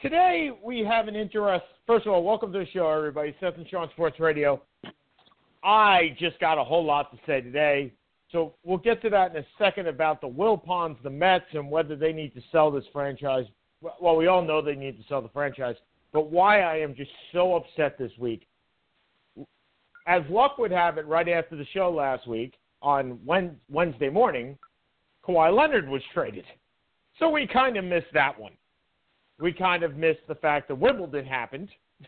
today we have an interest. First of all, welcome to the show, everybody. Seth and Sean Sports Radio. I just got a whole lot to say today. So we'll get to that in a second about the Will Wilpons, the Mets, and whether they need to sell this franchise. Well, we all know they need to sell the franchise, but why I am just so upset this week. As luck would have it, right after the show last week on Wednesday morning, Kawhi Leonard was traded. So we kind of missed that one. We kind of missed the fact that Wimbledon happened.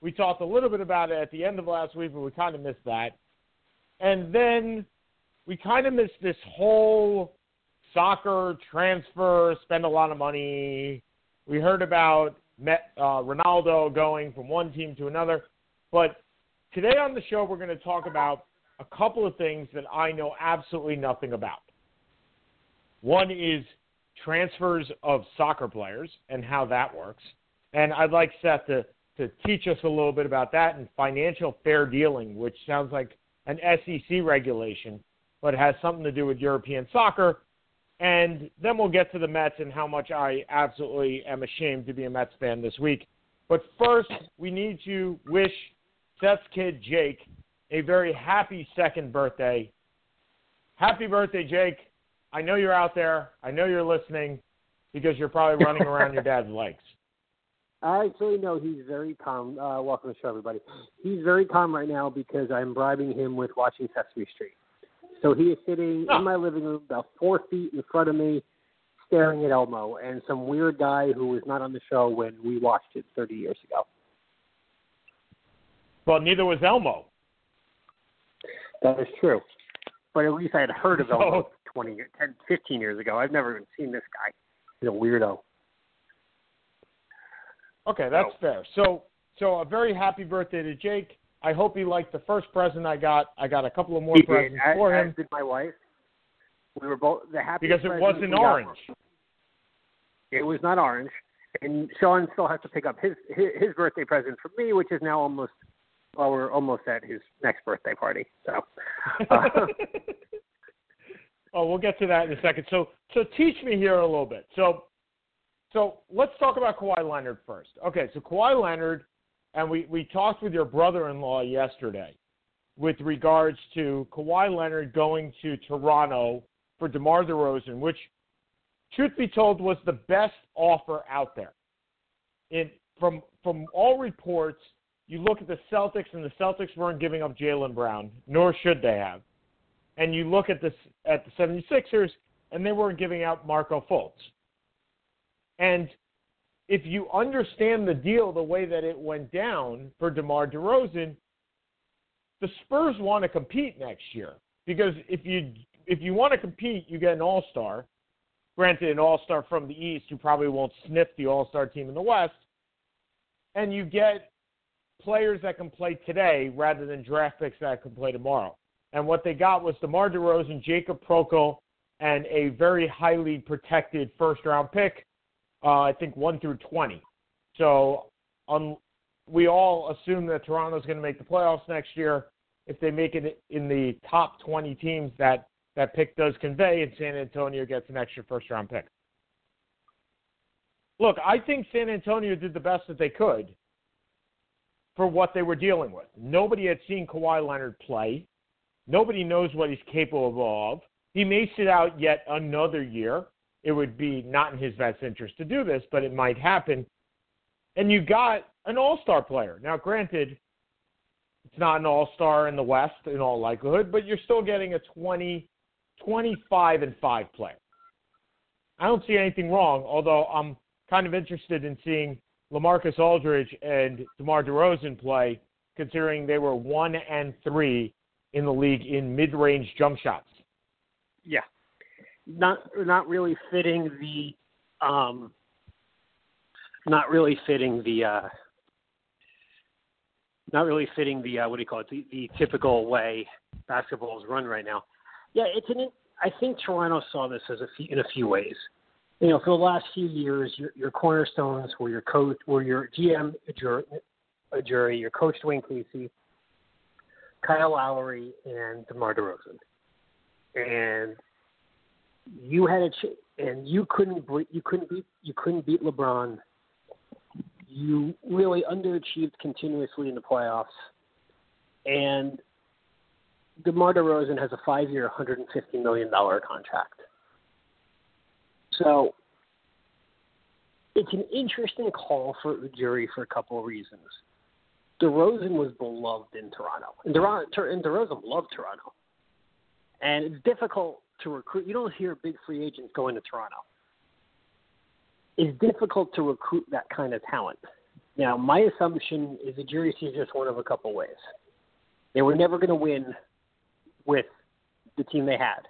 we talked a little bit about it at the end of last week, but we kind of missed that. And then we kind of missed this whole soccer transfer, spend a lot of money. We heard about Met, uh, Ronaldo going from one team to another. But today on the show, we're going to talk about a couple of things that I know absolutely nothing about. One is transfers of soccer players and how that works. And I'd like Seth to, to teach us a little bit about that and financial fair dealing, which sounds like an SEC regulation but has something to do with European soccer. And then we'll get to the Mets and how much I absolutely am ashamed to be a Mets fan this week. But first, we need to wish Seth's kid, Jake, a very happy second birthday. Happy birthday, Jake. I know you're out there. I know you're listening because you're probably running around your dad's legs. I actually know he's very calm. Uh, welcome to the show, everybody. He's very calm right now because I'm bribing him with watching Sesame Street. So he is sitting oh. in my living room about four feet in front of me, staring at Elmo and some weird guy who was not on the show when we watched it 30 years ago. Well, neither was Elmo. That is true. But at least I had heard of Elmo 20, 10, 15 years ago. I've never even seen this guy. He's a weirdo. Okay, that's so. fair. So, so a very happy birthday to Jake. I hope he liked the first present I got. I got a couple of more he presents did. for as, him. As did my wife. We were both the happy because it wasn't orange. It was not orange, and Sean still has to pick up his, his his birthday present from me, which is now almost well, we're almost at his next birthday party. So. Uh, oh, we'll get to that in a second. So, so teach me here a little bit. So, so let's talk about Kawhi Leonard first. Okay, so Kawhi Leonard and we, we talked with your brother in law yesterday with regards to Kawhi Leonard going to Toronto for DeMar DeRozan, which, truth be told, was the best offer out there. In, from, from all reports, you look at the Celtics, and the Celtics weren't giving up Jaylen Brown, nor should they have. And you look at, this, at the 76ers, and they weren't giving out Markelle Fultz. And if you understand the deal the way that it went down for DeMar DeRozan, the Spurs want to compete next year because if you if you want to compete, you get an All Star. Granted, an All Star from the East who probably won't sniff the All Star team in the West, and you get players that can play today rather than draft picks that can play tomorrow. And what they got was DeMar DeRozan, Jacob Poeltl, and a very highly protected first round pick uh, I think 1 through 20. So um, we all assume that Toronto's going to make the playoffs next year. If they make it in the top 20 teams that that pick does convey, and San Antonio gets an extra first round pick. Look, I think San Antonio did the best that they could for what they were dealing with. Nobody had seen Kawhi Leonard play. Nobody knows what he's capable of. He may sit out yet another year it would be not in his best interest to do this, but it might happen. And you got an all star player. Now, granted, it's not an all star in the West in all likelihood, but you're still getting a 20, 25 and 5 player. I don't see anything wrong, although I'm kind of interested in seeing LaMarcus Aldridge and DeMar DeRozan play, considering they were 1 and 3 in the league in mid range jump shots. Yeah, not not really fitting the um not really fitting the uh not really fitting the uh, what do you call it the, the typical way basketball is run right now. Yeah, it's an. I think Toronto saw this as a few, in a few ways. You know, for the last few years, your, your cornerstones were your coach, were your GM, jury, jury, your coach Dwane Casey, Kyle Lowry, and DeMar DeRozan, and you had a ch- and you couldn't you couldn't beat you couldn't beat LeBron you really underachieved continuously in the playoffs. And DeMar DeRozan has a five-year, $150 million contract. So it's an interesting call for Ujiri for a couple of reasons. DeRozan was beloved in Toronto, and DeRozan, and DeRozan loved Toronto. And it's difficult to recruit. You don't hear big free agents going to Toronto it's difficult to recruit that kind of talent. Now, my assumption is Ujiri sees just one of a couple ways. They were never going to win with the team they had.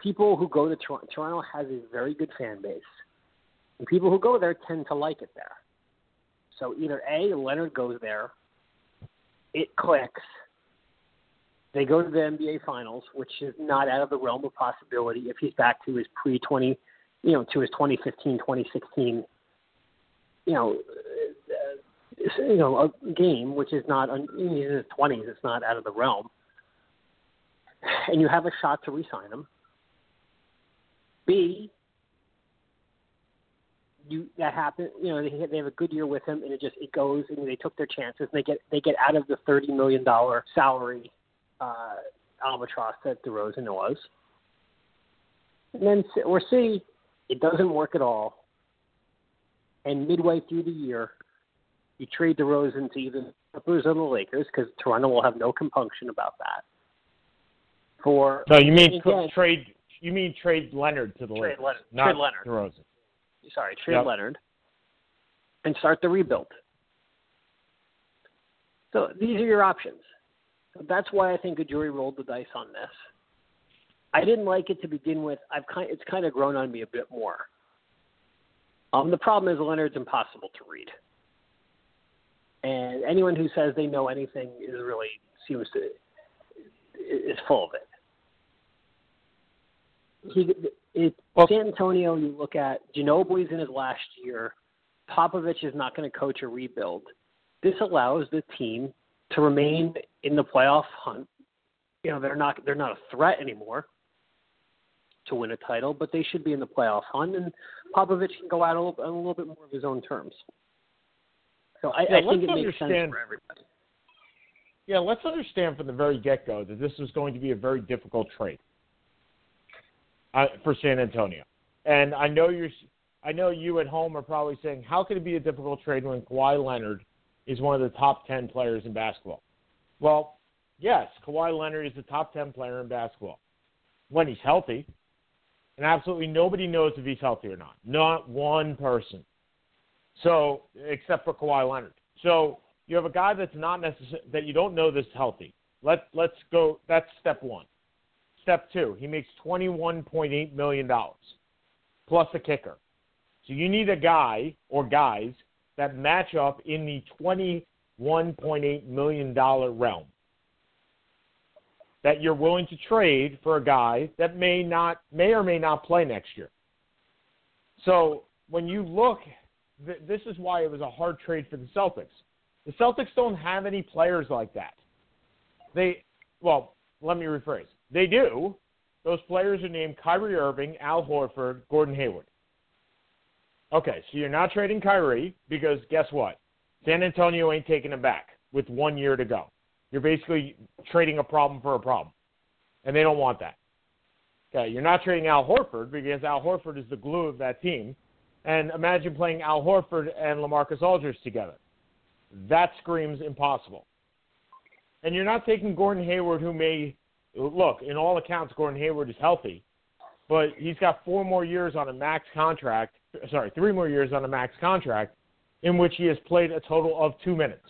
People who go to Toronto, Toronto has a very good fan base, and people who go there tend to like it there. So either A, Leonard goes there, it clicks, they go to the NBA Finals, which is not out of the realm of possibility if he's back to his pre 20 you know, to his 2015, 2016, you know, you know, a game which is not in his 20s. It's not out of the realm, and you have a shot to re-sign him. B, you that happen. You know, they they have a good year with him, and it just it goes, and they took their chances. And they get they get out of the 30 million dollar salary uh, albatross that DeRozan was. And then or C, it doesn't work at all. And midway through the year, you trade DeRozan to either the Clippers or the Lakers because Toronto will have no compunction about that. For no, you mean again, trade? You mean trade Leonard to the trade Lakers, Leonard, not trade Leonard. DeRozan. Sorry, trade yep. Leonard, and start the rebuild. So these are your options. So that's why I think Ujiri rolled the dice on this. I didn't like it to begin with. I've kind it's kind of grown on me a bit more. Um, the problem is Leonard's impossible to read, and anyone who says they know anything is really seems to is full of it. He, it, well, San Antonio, you look at Ginobili's in his last year. Popovich is not going to coach a rebuild. This allows the team to remain in the playoff hunt. You know, they're not they're not a threat anymore to win a title, but they should be in the playoff hunt, and Popovich can go out a little, a little bit more of his own terms. So I, yeah, I think it makes sense for everybody. Yeah, let's understand from the very get go that this was going to be a very difficult trade uh, for San Antonio. And I know you're, I know you at home are probably saying, how could it be a difficult trade when Kawhi Leonard is one of the top ten players in basketball? Well, yes, Kawhi Leonard is the top ten player in basketball when he's healthy and absolutely nobody knows if he's healthy or not. Not one person. So, except for Kawhi Leonard. So you have a guy that's not necessary that you don't know this healthy. Let let's go. That's step one. Step two, he makes twenty-one point eight million dollars plus a kicker. So you need a guy or guys that match up in the twenty-one point eight million dollar realm that you're willing to trade for a guy that may not may or may not play next year. So when you look, th- this is why it was a hard trade for the Celtics. The Celtics don't have any players like that. They, well, let me rephrase. They do. Those players are named Kyrie Irving, Al Horford, Gordon Hayward. Okay, so you're not trading Kyrie because guess what? San Antonio ain't taking him back with one year to go. You're basically trading a problem for a problem, and they don't want that. Okay, you're not trading Al Horford because Al Horford is the glue of that team. And imagine playing Al Horford and LaMarcus Aldridge together. That screams impossible. And you're not taking Gordon Hayward, who may look, in all accounts, Gordon Hayward is healthy, but he's got four more years on a max contract. Sorry, three more years on a max contract, in which he has played a total of two minutes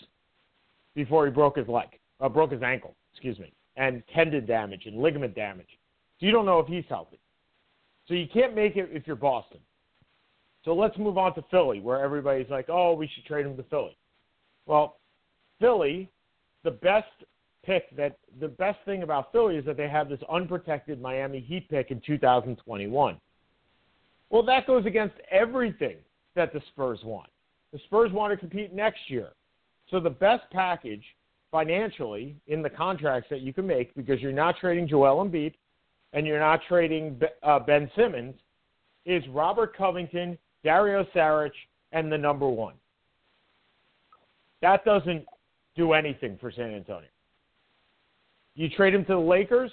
before he broke his leg uh, broke his ankle, excuse me, and tendon damage and ligament damage. So you don't know if he's healthy. So you can't make it if you're Boston. So let's move on to Philly, where everybody's like, oh, we should trade him to Philly. Well, Philly, the best pick that the best thing about Philly is that they have this unprotected Miami Heat pick in 2021. Well, that goes against everything that the Spurs want. The Spurs want to compete next year. So the best package financially in the contracts that you can make because you're not trading Joel Embiid and you're not trading uh, Ben Simmons is Robert Covington, Dario Saric, and the number one. That doesn't do anything for San Antonio. You trade him to the Lakers,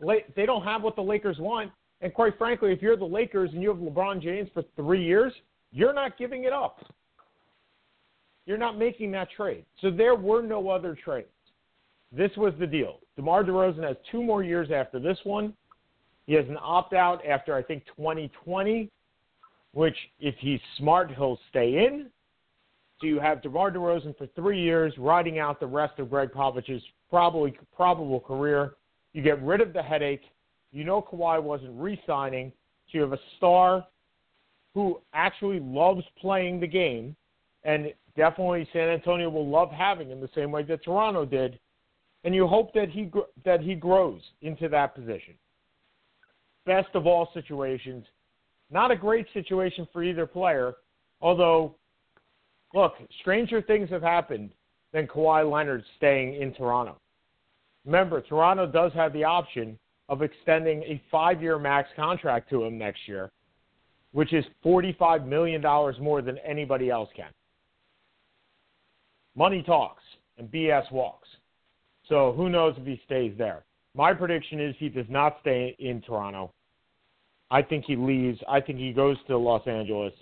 they don't have what the Lakers want. And quite frankly, if you're the Lakers and you have LeBron James for three years, you're not giving it up. You're not making that trade. So there were no other trades. This was the deal. DeMar DeRozan has two more years after this one. He has an opt out after, I think, 2020, which, if he's smart, he'll stay in. So you have DeMar DeRozan for three years, riding out the rest of Gregg Popovich's probably probable career. You get rid of the headache. You know Kawhi wasn't re-signing, so you have a star who actually loves playing the game, and definitely San Antonio will love having him the same way that Toronto did. And you hope that he that he grows into that position. Best of all situations, not a great situation for either player. Although, look, stranger things have happened than Kawhi Leonard staying in Toronto. Remember, Toronto does have the option of extending a five year max contract to him next year, which is $45 million more than anybody else can. Money talks and BS walks. So who knows if he stays there. My prediction is he does not stay in Toronto. I think he leaves. I think he goes to Los Angeles.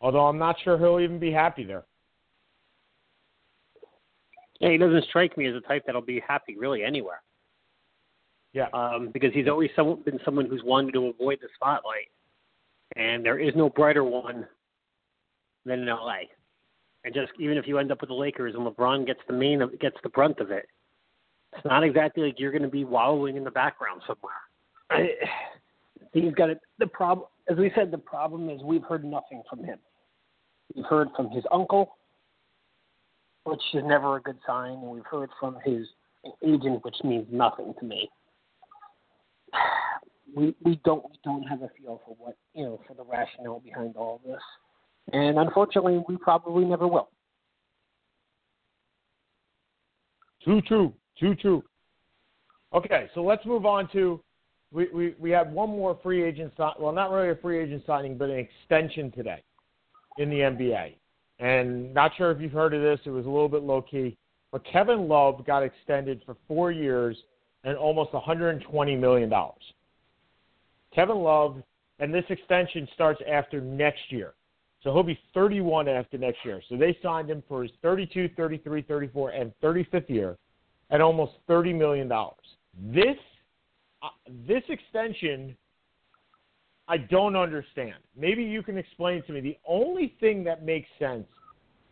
Although I'm not sure he'll even be happy there. Yeah, he doesn't strike me as a type that'll be happy really anywhere. Yeah. Um, because he's always some, been someone who's wanted to avoid the spotlight, and there is no brighter one than in LA. And just even if you end up with the Lakers and LeBron gets the main of, gets the brunt of it, it's not exactly like you're going to be wallowing in the background somewhere. I, he's got it. The problem, as we said, the problem is we've heard nothing from him. We've heard from his uncle, which is never a good sign, and we've heard from his agent, which means nothing to me. We we don't we don't have a feel for what you know for the rationale behind all this, and unfortunately, we probably never will. Too true, too true. Okay, so let's move on to we, we, we had one more free agent sign. well not really a free agent signing but an extension today in the NBA. And not sure if you've heard of this, it was a little bit low key. But Kevin Love got extended for four years and almost $120 million. Kevin Love, and this extension starts after next year. So he'll be 31 after next year. So they signed him for his 32, 33, 34, and 35th year at almost $30 million. This, uh, this extension, I don't understand. Maybe you can explain to me. The only thing that makes sense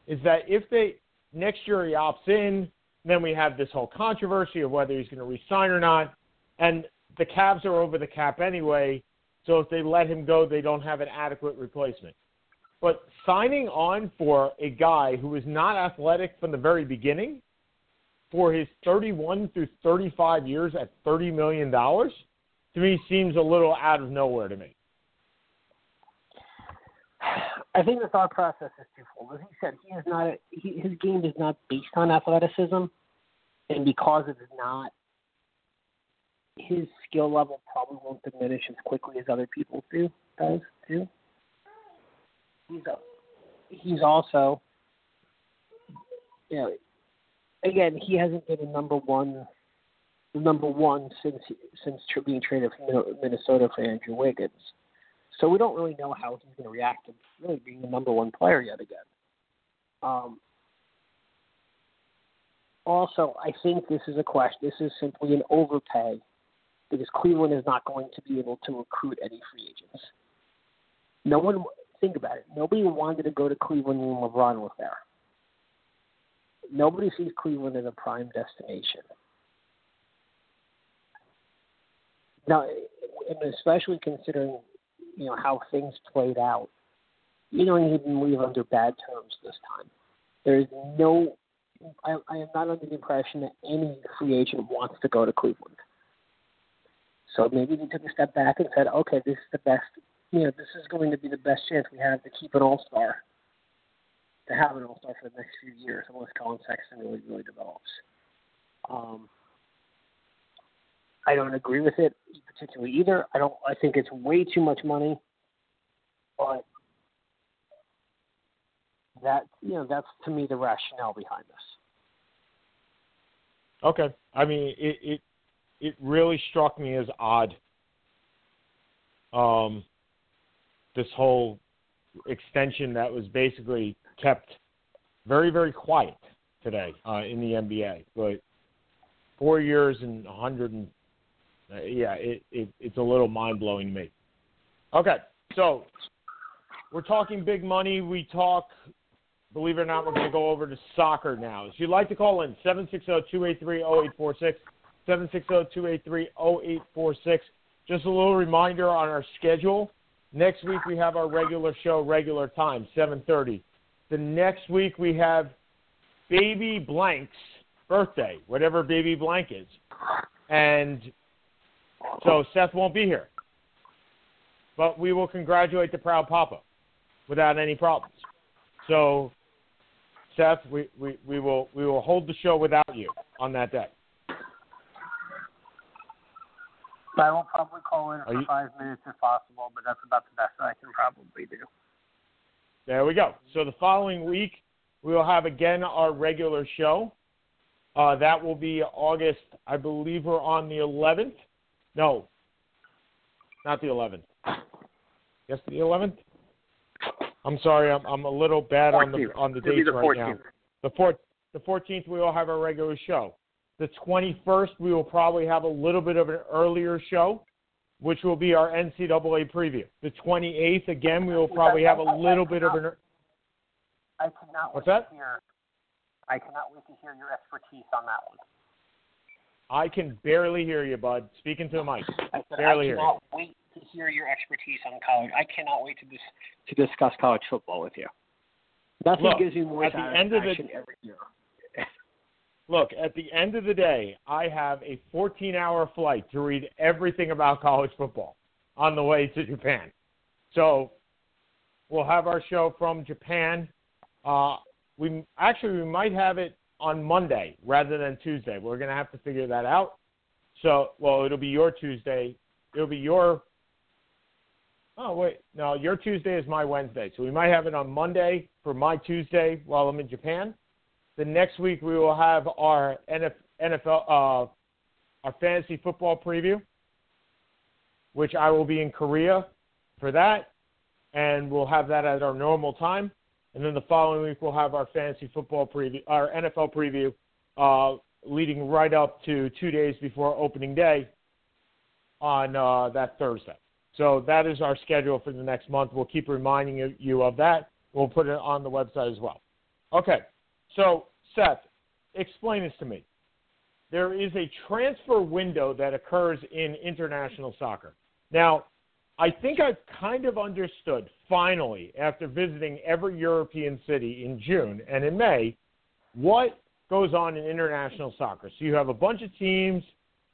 is that if they next year he opts in, then we have this whole controversy of whether he's going to resign or not, and the Cavs are over the cap anyway. So if they let him go, they don't have an adequate replacement. But signing on for a guy who is not athletic from the very beginning for his 31 through 35 years at $30 million to me seems a little out of nowhere to me. I think the thought process is twofold. As he said, he is not a, he, his game is not based on athleticism, and because it is not, his skill level probably won't diminish as quickly as other people do does too. He's a, he's also, you know, again he hasn't been a number one, number one since since being traded from Minnesota for Andrew Wiggins. So we don't really know how he's going to react to really being the number one player yet again. Um, also, I think this is a question. This is simply an overpay because Cleveland is not going to be able to recruit any free agents. No one think about it. Nobody wanted to go to Cleveland when LeBron was there. Nobody sees Cleveland as a prime destination. Now, and especially considering you know how things played out. You don't even leave under bad terms this time. There is no. I, I am not under the impression that any free agent wants to go to Cleveland. So maybe they took a step back and said, okay, this is the best. You know, this is going to be the best chance we have to keep an All Star, to have an All Star for the next few years, unless Collin Sexton really, really develops. Um, I don't agree with it particularly either. I don't. I think it's way too much money, but that you know that's to me the rationale behind this. Okay, I mean it it it really struck me as odd. Um, this whole extension that was basically kept very very quiet today uh, in the NBA, but four years and 100 and uh, yeah, it, it it's a little mind blowing to me. Okay, so we're talking big money. We talk, believe it or not, we're going to go over to soccer now. If you'd like to call in, 760-283-0846, 760-283-0846. Just a little reminder on our schedule. Next week we have our regular show, regular time, 7:30. The next week we have Baby Blank's birthday, whatever Baby Blank is, and so Seth won't be here. But we will congratulate the proud papa without any problems. So Seth, we, we, we will we will hold the show without you on that day. I will probably call in for you, five minutes if possible, but that's about the best that I can probably do. There we go. So the following week we will have again our regular show. Uh, that will be August, I believe we're on the 11th. No, not the 11th. Yes, the 11th. I'm sorry, I'm I'm a little bad 14th. on the on the dates the right 14th. now. The fourth, the 14th, we will have our regular show. The 21st, we will probably have a little bit of an earlier show, which will be our NCAA preview. The 28th, again, we will probably have a little bit of an. I cannot What's wait that? to hear. I cannot wait to hear your expertise on that one. I can barely hear you, bud. Speaking to a mic. I said, Barely I hear cannot wait to hear your expertise on college. I cannot wait to dis- to discuss college football with you. Nothing Look, gives me more at the end of the- every year. Look, at the end of the day, I have a 14 hour flight to read everything about college football on the way to Japan. So we'll have our show from Japan. Uh, we actually we might have it on Monday rather than Tuesday. We're going to have to figure that out. So, well, it'll be your Tuesday. It'll be your. Oh wait, no, your Tuesday is my Wednesday. So we might have it on Monday for my Tuesday while I'm in Japan. The next week we will have our NFL, uh, our fantasy football preview, which I will be in Korea for that, and we'll have that at our normal time. And then the following week we'll have our fantasy football preview, our NFL preview, uh, leading right up to two days before opening day on uh, that Thursday. So that is our schedule for the next month. We'll keep reminding you of that. We'll put it on the website as well. Okay, so Seth, explain this to me. There is a transfer window that occurs in international soccer. Now, I think I've kind of understood finally after visiting every European city in June and in May what goes on in international soccer. So you have a bunch of teams,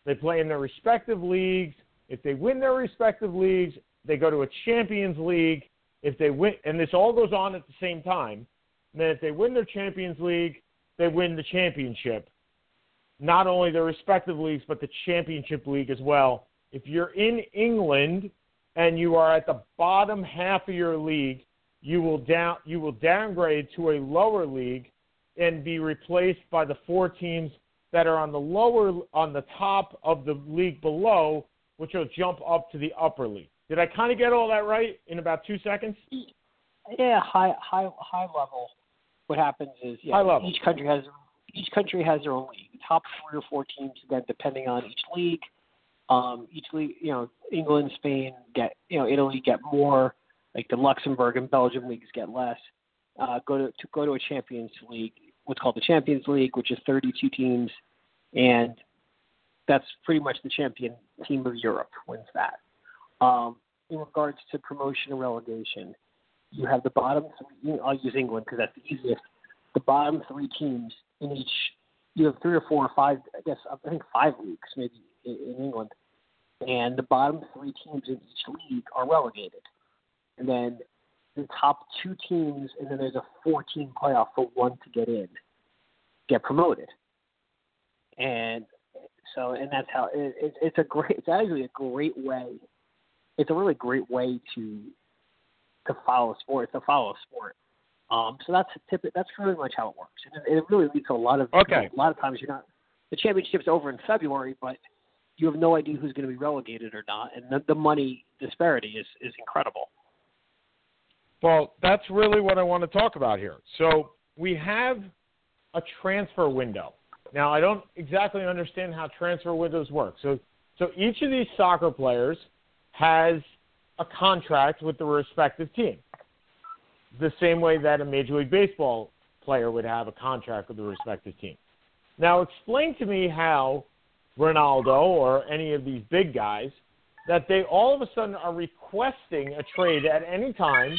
they play in their respective leagues. If they win their respective leagues, they go to a Champions League. If they win, and this all goes on at the same time. And then if they win their Champions League, they win the championship. Not only their respective leagues, but the championship league as well. If you're in England and you are at the bottom half of your league, you will down you will downgrade to a lower league and be replaced by the four teams that are on the lower on the top of the league below, which will jump up to the upper league. Did I kind of get all that right in about two seconds? Yeah, high high high level. What happens is yeah, each country has each country has their own league. Top three or four teams, then depending on each league. Um, each league, you know, England, Spain get, you know, Italy get more. Like the Luxembourg and Belgium leagues get less. Uh, go to, to go to a Champions League, what's called the Champions League, which is 32 teams, and that's pretty much the champion team of Europe wins that. Um, in regards to promotion and relegation, you have the bottom three. I'll use England because that's the easiest. the bottom three teams in each. You have three or four or five. I guess I think five leagues maybe in England, and the bottom three teams in each league are relegated, and then the top two teams, and then there's a 14 playoff for one to get in, get promoted, and so and that's how it, it, it's a great. It's actually a great way. It's a really great way to to follow sport. To follow sport. Um, so that's tip. That's really much how it works. And it, it really leads to a lot of okay. A lot of times you're not. The championship's over in February, but you have no idea who's going to be relegated or not, and the, the money disparity is is incredible. Well, that's really what I want to talk about here. So we have a transfer window. Now, I don't exactly understand how transfer windows work. So, so each of these soccer players has a contract with the respective team, the same way that a Major League Baseball player would have a contract with the respective team. Now, explain to me how Ronaldo or any of these big guys that they all of a sudden are requesting a trade at any time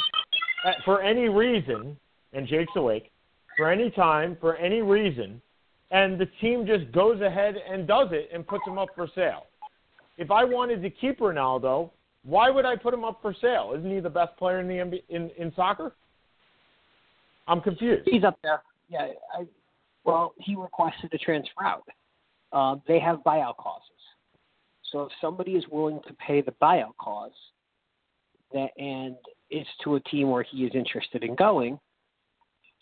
uh, for any reason, and Jake's awake, for any time, for any reason, and the team just goes ahead and does it and puts him up for sale. If I wanted to keep Ronaldo, why would I put him up for sale? Isn't he the best player in the NBA, in in soccer? I'm confused. He's up there. Yeah. I, well, he requested a transfer out. Uh, they have buyout clauses. So if somebody is willing to pay the buyout clause, that and it's to a team where he is interested in going.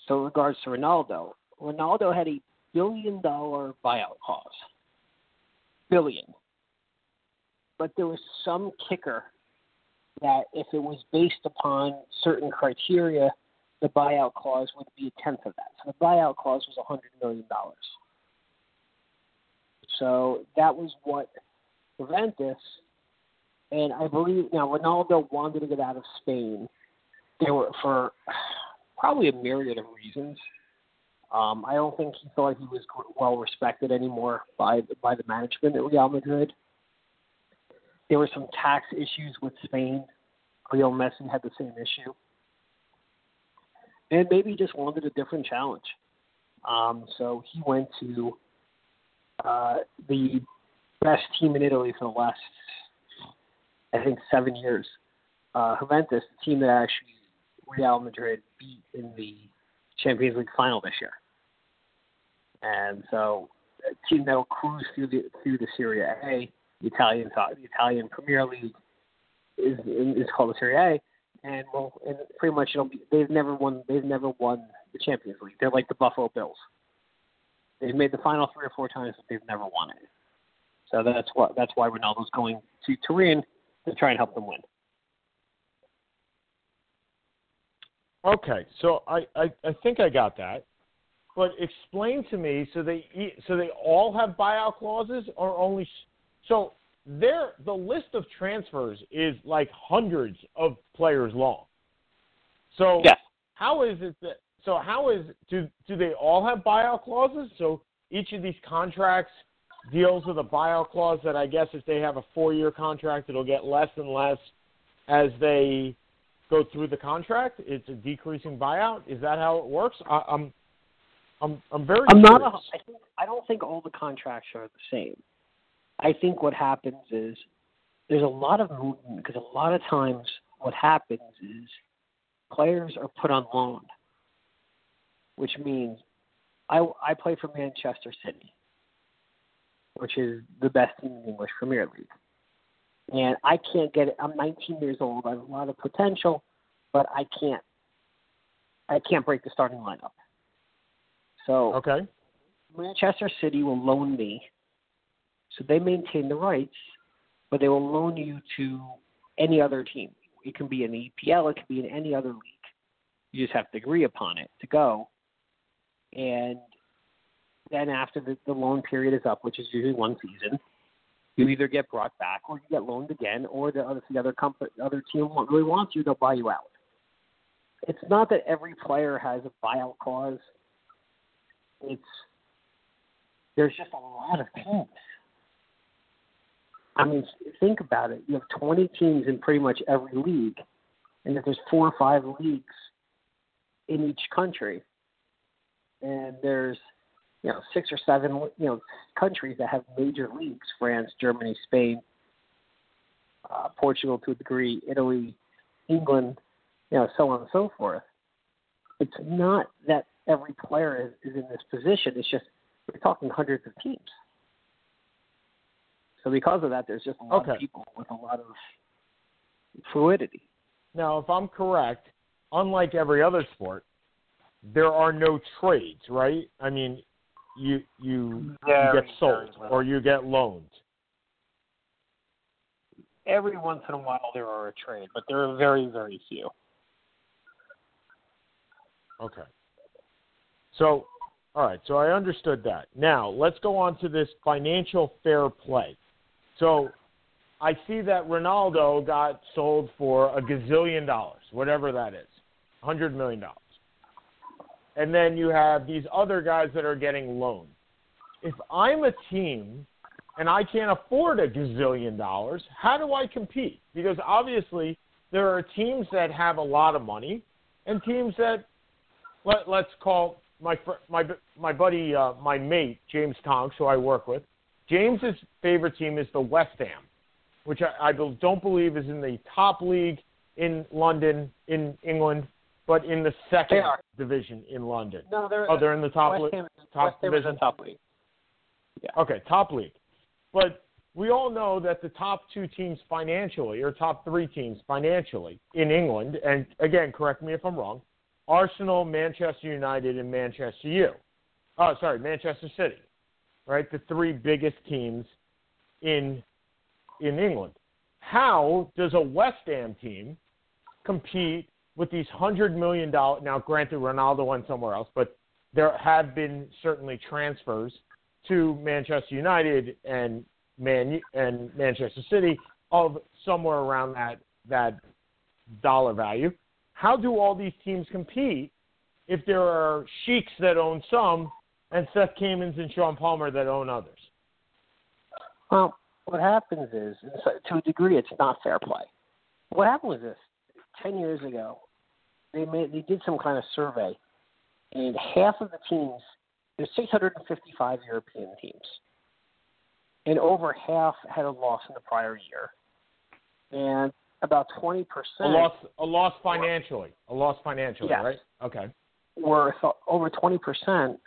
So, in regards to Ronaldo, Ronaldo had a billion dollar buyout clause. Billion. But there was some kicker that if it was based upon certain criteria, the buyout clause would be a tenth of that. So the buyout clause was a hundred million dollars. So that was what Juventus and I believe now Ronaldo wanted to get out of Spain. There were for probably a myriad of reasons. Um, I don't think he thought he was well respected anymore by by the management at Real Madrid. There were some tax issues with Spain. Leo Messi had the same issue, and maybe he just wanted a different challenge. Um, so he went to uh, the best team in Italy for the last I think seven years. Uh, Juventus, the team that actually Real Madrid beat in the Champions League final this year, and so a team that will cruise through the through the Serie A, the Italian the Italian Premier League is is called the Serie A, and well, and pretty much it'll be they've never won they've never won the Champions League. They're like the Buffalo Bills. They've made the final three or four times, but they've never won it. So that's what that's why Ronaldo's going to Turin to try and help them win. Okay, so I, I, I think I got that, but explain to me so they so they all have buyout clauses or only so there the list of transfers is like hundreds of players long. So yes. how is it that so how is do do they all have buyout clauses? So each of these contracts deals with a buyout clause that I guess if they have a four year contract, it'll get less and less as they go through the contract. It's a decreasing buyout. Is that how it works? I, I'm I'm I'm very. I'm curious. not. A, I think I don't think all the contracts are the same. I think what happens is there's a lot of movement because a lot of times what happens is players are put on loan, which means I I play for Manchester City which is the best team in the English Premier League. And I can't get it. I'm 19 years old. I have a lot of potential, but I can't. I can't break the starting lineup. So okay, Manchester City will loan me. So they maintain the rights, but they will loan you to any other team. It can be an EPL. It can be in any other league. You just have to agree upon it to go. And then after the, the loan period is up, which is usually one season, you either get brought back or you get loaned again, or the other the other company, other team really wants you, they'll buy you out. It's not that every player has a buyout clause. It's there's just a lot of teams. I mean, think about it. You have 20 teams in pretty much every league, and if there's four or five leagues in each country, and there's you know six or seven you know countries that have major leagues: France, Germany, Spain, uh, Portugal to a degree, Italy, England, you know, so on and so forth. It's not that every player is, is in this position. It's just we're talking hundreds of teams. So because of that, there's just a lot Okay. of people with a lot of fluidity. Now, if I'm correct, unlike every other sport, there are no trades, right? I mean, you you, you get sold or you get loaned. Every once in a while, there are a trade, but there are very, very few. Okay. So, all right. So I understood that. Now let's go on to this financial fair play. So I see that Ronaldo got sold for a gazillion dollars, whatever that is, hundred million dollars. And then you have these other guys that are getting loans. If I'm a team and I can't afford a gazillion dollars, how do I compete? Because obviously there are teams that have a lot of money and teams that let, let's call my my my buddy uh, my mate James Tonks, who I work with. James's favorite team is the West Ham, which I, I don't believe is in the top league in London in England, but in the second division in London. No, they're Oh, they're in the top league. Top division? top league. Okay, top league. But we all know that the top two teams financially, or top three teams financially in England, and again, correct me if I'm wrong, Arsenal, Manchester United, and Manchester U. Oh, sorry, Manchester City. Right, the three biggest teams in in England. How does a West Ham team compete with these hundred million dollar? Now, granted, Ronaldo went somewhere else, but there have been certainly transfers to Manchester United and Man and Manchester City of somewhere around that that dollar value. How do all these teams compete if there are sheiks that own some and Seth Kamens and Sean Palmer that own others? Well, what happens is, to a degree, it's not fair play. What happened was this: ten years ago, they made they did some kind of survey, and half of the teams there's 655 European teams, and over half had a loss in the prior year, and about 20 A percent loss, a loss financially, a loss financially, Yes. right? Okay. were thought, over 20 percent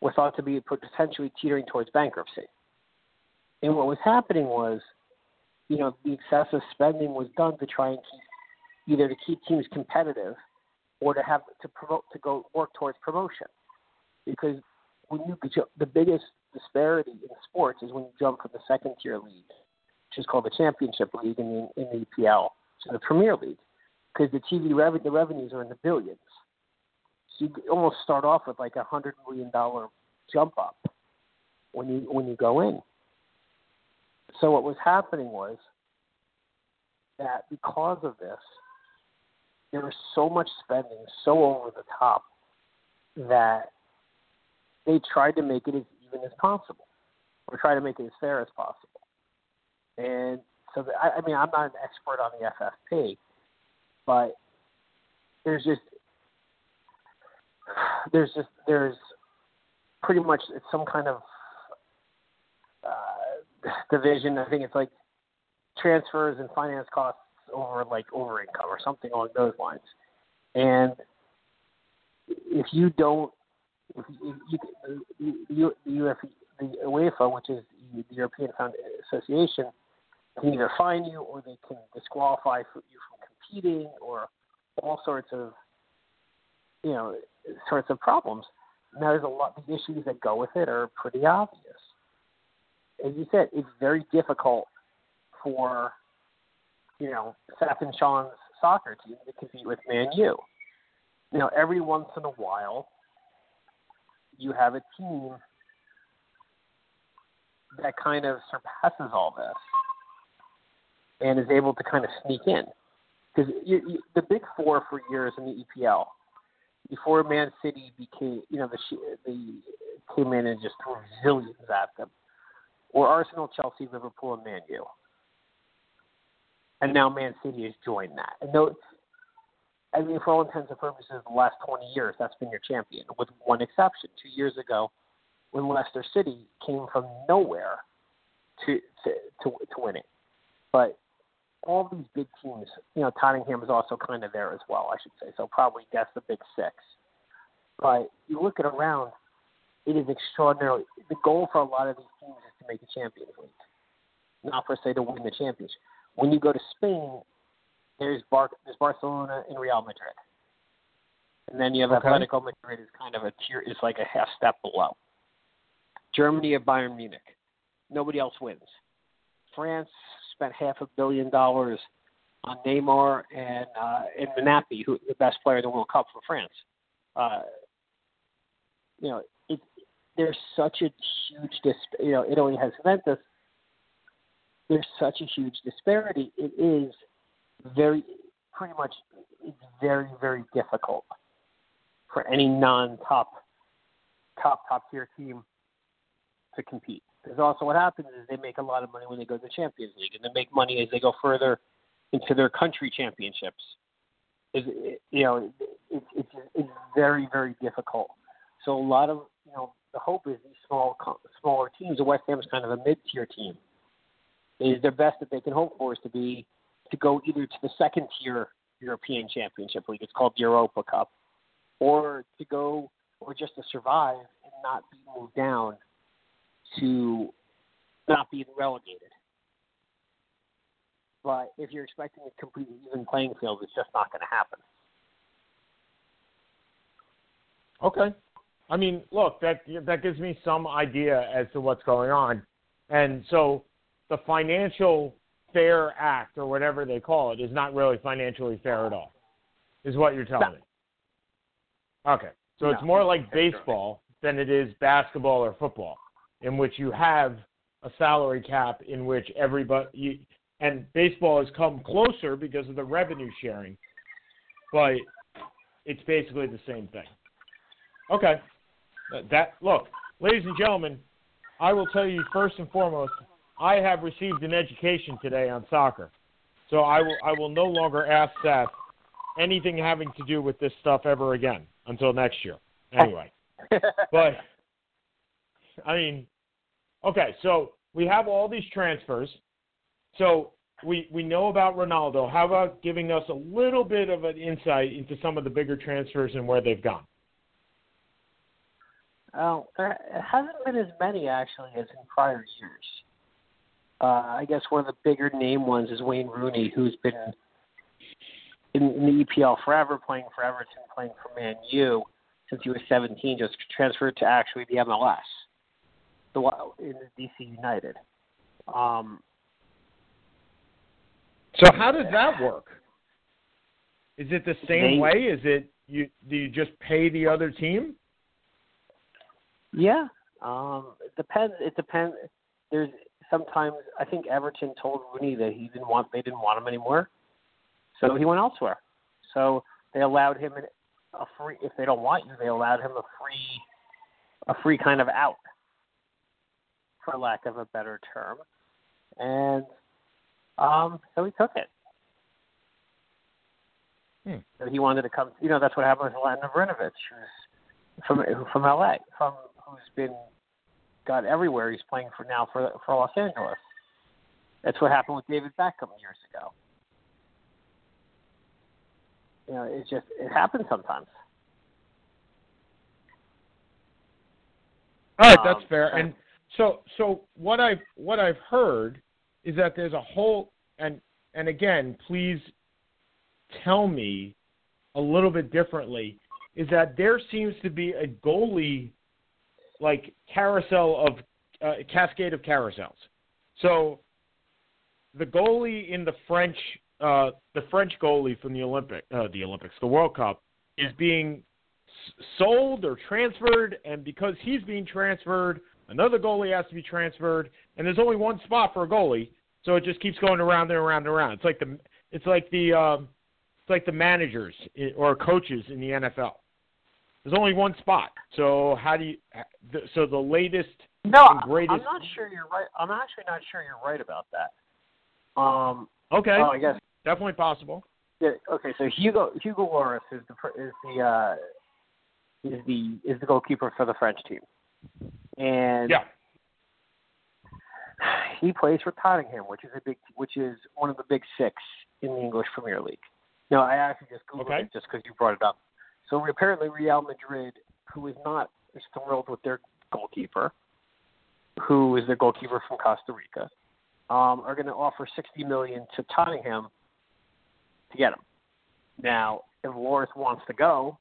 were thought to be potentially teetering towards bankruptcy. And what was happening was, you know, the excessive spending was done to try and keep either to keep teams competitive or to have to promote to go work towards promotion. Because when you the biggest disparity in sports is when you jump from the second tier league, which is called the Championship League in the in the EPL, to the Premier League, because the TV revenue the revenues are in the billions. So you almost start off with like a hundred million dollar jump up when you when you go in. So what was happening was that because of this, there was so much spending, so over the top, that they tried to make it as even as possible, or try to make it as fair as possible. And so, the, I, I mean, I'm not an expert on the FFP, but there's just there's just there's pretty much it's some kind of uh, division. I think it's like transfers and finance costs over like over income or something along those lines. And if you don't, if you, you, you, the, UF, the UEFA, which is the European Association, can either fine you or they can disqualify you from competing or all sorts of you know sorts of problems. Now there's a lot the issues that go with it are pretty obvious. As you said, it's very difficult for you know Seth and Sean's soccer team to compete with Man U. Now every once in a while you have a team that kind of surpasses all this and is able to kind of sneak in. Because you, you, the big four for years in the EPL, before Man City became, you know, the the came in and just threw zillions at them, were Arsenal, Chelsea, Liverpool, and Man U. And now Man City has joined that. And those, I mean, for all intents and purposes, the last 20 years, that's been your champion, with one exception. Two years ago, when Leicester City came from nowhere to to to, to win it. But all these big teams, you know, Tottenham is also kind of there as well, I should say. So probably that's the big six. But you look at around, it is extraordinary. The goal for a lot of these teams is to make a Champions League, not per se to win the championship. When you go to Spain, there's Bar there's Barcelona and Real Madrid, and then you have Okay. Atletico Madrid is kind of a tier is like a half step below. Germany of Bayern Munich, nobody else wins. France spent half a billion dollars on Neymar and uh, and Mbappe, who the best player in the World Cup for France. Uh, you know, it, there's such a huge dis. You know, Italy has Juventus. There's such a huge disparity. It is very, pretty much, it's very, very difficult for any non-top, top, top tier team to compete. Because also what happens is they make a lot of money when they go to the Champions League, and they make money as they go further into their country championships. Is you know, it's it's it's very very difficult. So a lot of you know the hope is these small smaller teams. The West Ham is kind of a mid tier team. Is their best that they can hope for is to be to go either to the second tier European Championship League. It's called Europa Cup, or to go or just to survive and not be moved down to not be relegated. But if you're expecting a completely even playing field, it's just not going to happen. Okay. I mean, look, that that gives me some idea as to what's going on. And so the financial fair act or whatever they call it is not really financially fair at all. Is what you're telling No. me. Okay. So it's more like baseball than it is basketball or football in which you have a salary cap in which everybody you, and baseball has come closer because of the revenue sharing. But it's basically the same thing. Okay. That look, ladies and gentlemen, I will tell you first and foremost, I have received an education today on soccer. So I will I will no longer ask Seth anything having to do with this stuff ever again until next year. Anyway. But I mean, okay, so we have all these transfers. So we we know about Ronaldo. How about giving us a little bit of an insight into some of the bigger transfers and where they've gone? Oh, there hasn't been as many actually as in prior years. Uh, I guess one of the bigger name ones is Wayne Rooney, who's been in, in the EPL forever, playing for Everton, playing for Man U since he was 17. Just transferred to actually the MLS, the in the DC United. Um, So how does that work? Is it the same They- way? Is it you do you just pay the other team? Yeah. Um, it depends. It depends. There's sometimes I think Everton told Rooney that he didn't want they didn't want him anymore, so he went elsewhere. So they allowed him a free. If they don't want you, they allowed him a free, a free kind of out, for lack of a better term, and um, so he took it. Hmm. So he wanted to come. You know, that's what happened with Zlatan Ibrahimovic, who's from from LA, from who's been got everywhere. He's playing for now for for Los Angeles. That's what happened with David Beckham years ago. You know, it's just it happens sometimes. All right, Um, that's fair. And so so what I've what I've heard is that there's a whole and and again, please tell me a little bit differently is that there seems to be a goalie like carousel of uh, cascade of carousels. So the goalie in the French uh, the French goalie from the Olympic uh, the Olympics the World Cup is being s- sold or transferred, and because he's being transferred, another goalie has to be transferred, and there's only one spot for a goalie, so it just keeps going around and around and around. It's like the it's like the um, it's like the managers or coaches in the NFL. There's only one spot, so how do you? So the latest No, and greatest. I'm not sure you're right. I'm actually not sure you're right about that. Um, Okay, oh, I guess definitely possible. Yeah, okay, so Hugo Hugo Lloris is the is the uh, is the is the goalkeeper for the French team, and Yeah. he plays for Tottenham, which is a big which is one of the big six in the English Premier League. No, I actually just googled Okay. it just because you brought it up. So apparently, Real Madrid, who is not is thrilled with their goalkeeper, who is their goalkeeper from Costa Rica, um, are going to offer sixty million to Tottenham to get him. Now, if Lloris wants to go,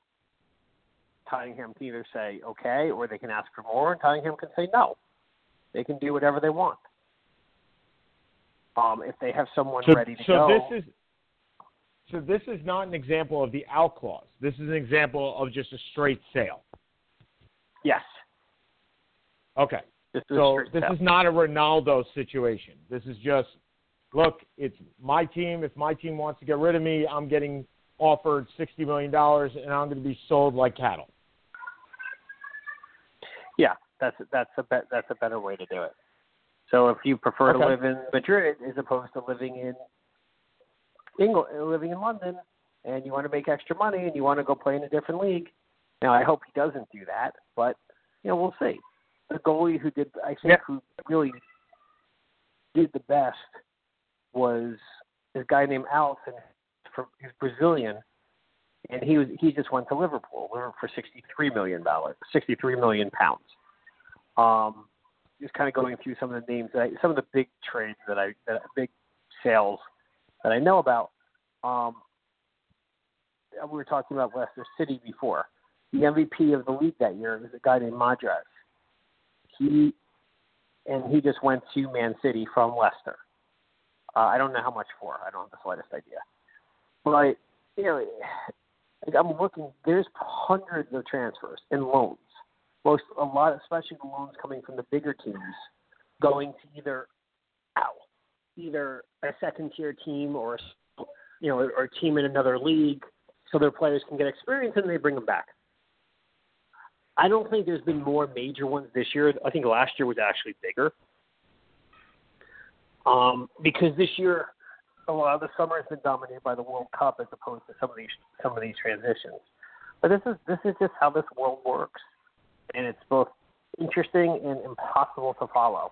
Tottenham can either say okay, or they can ask for more, and Tottenham can say no. They can do whatever they want. Um, if they have someone So, ready to so go, this is so this is not an example of the out clause. This is an example of just a straight sale. yes. Okay. This is So this sell. is not a Ronaldo situation. This is just look, it's my team. If my team wants to get rid of me, I'm getting offered sixty million dollars and I'm gonna be sold like cattle. Yeah, that's that's a bet that's a better way to do it. So if you prefer to live in Madrid as opposed to living in England, living in London, and you want to make extra money and you want to go play in a different league, now I hope he doesn't do that, but you know we'll see. The goalie who did, I think, Yeah. who really did the best was this guy named Alisson. From he's Brazilian, and he was he just went to Liverpool for sixty three million dollars, sixty three million pounds. Um, just kind of going through some of the names that I, some of the big trades that I that big sales that I know about. Um, we were talking about Leicester City before. The MVP of the league that year was a guy named Mahrez. He and he just went to Man City from Leicester. Uh, I don't know how much for. I don't have the slightest idea. But you know, I'm looking. There's hundreds of transfers and loans. Most a lot, especially the loans coming from the bigger teams, going to either either a second tier team or you know, or a team in another league, so their players can get experience and they bring them back. I don't think there's been more major ones this year. I think last year was actually bigger. Um, because this year, a lot of the summer has been dominated by the World Cup as opposed to some of these some of these transitions. But this is this is just how this world works, and it's both interesting and impossible to follow.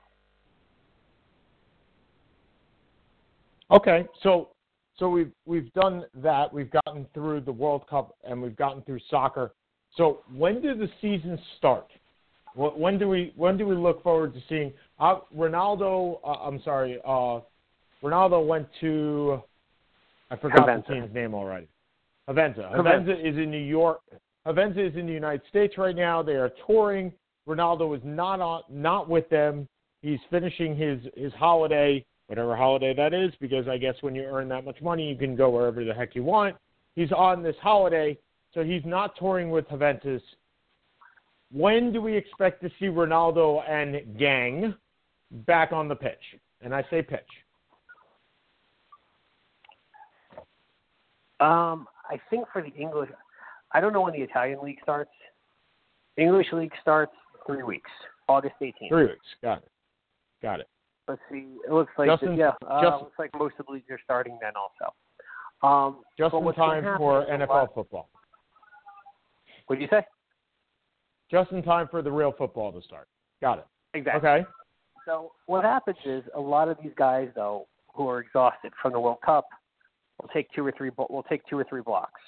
Okay, so so we've we've done that. We've gotten through the World Cup and we've gotten through soccer. So when do the seasons start? When do we when do we look forward to seeing uh, Ronaldo? Uh, I'm sorry, uh, Ronaldo went to I forgot Juventus. the team's name already. Avenza. Juventus. Avenza is in New York. Avenza is in the United States right now. They are touring. Ronaldo is not on not with them. He's finishing his his holiday, whatever holiday that is, because I guess when you earn that much money, you can go wherever the heck you want. He's on this holiday, so he's not touring with Juventus. When do we expect to see Ronaldo and gang back on the pitch? And I say pitch. Um, I think for the English, I don't know when the Italian league starts. English league starts three weeks, August 18th. Three weeks. Got it. Got it. Let's see. It looks like Justin- yeah, uh, Justin- looks like most of the leagues are starting then also. Um, Just in time for NFL lot- football. What did you say? Just in time for the real football to start. Got it. Exactly. Okay. So what happens is a lot of these guys though who are exhausted from the World Cup will take two or three will take two or three blocks.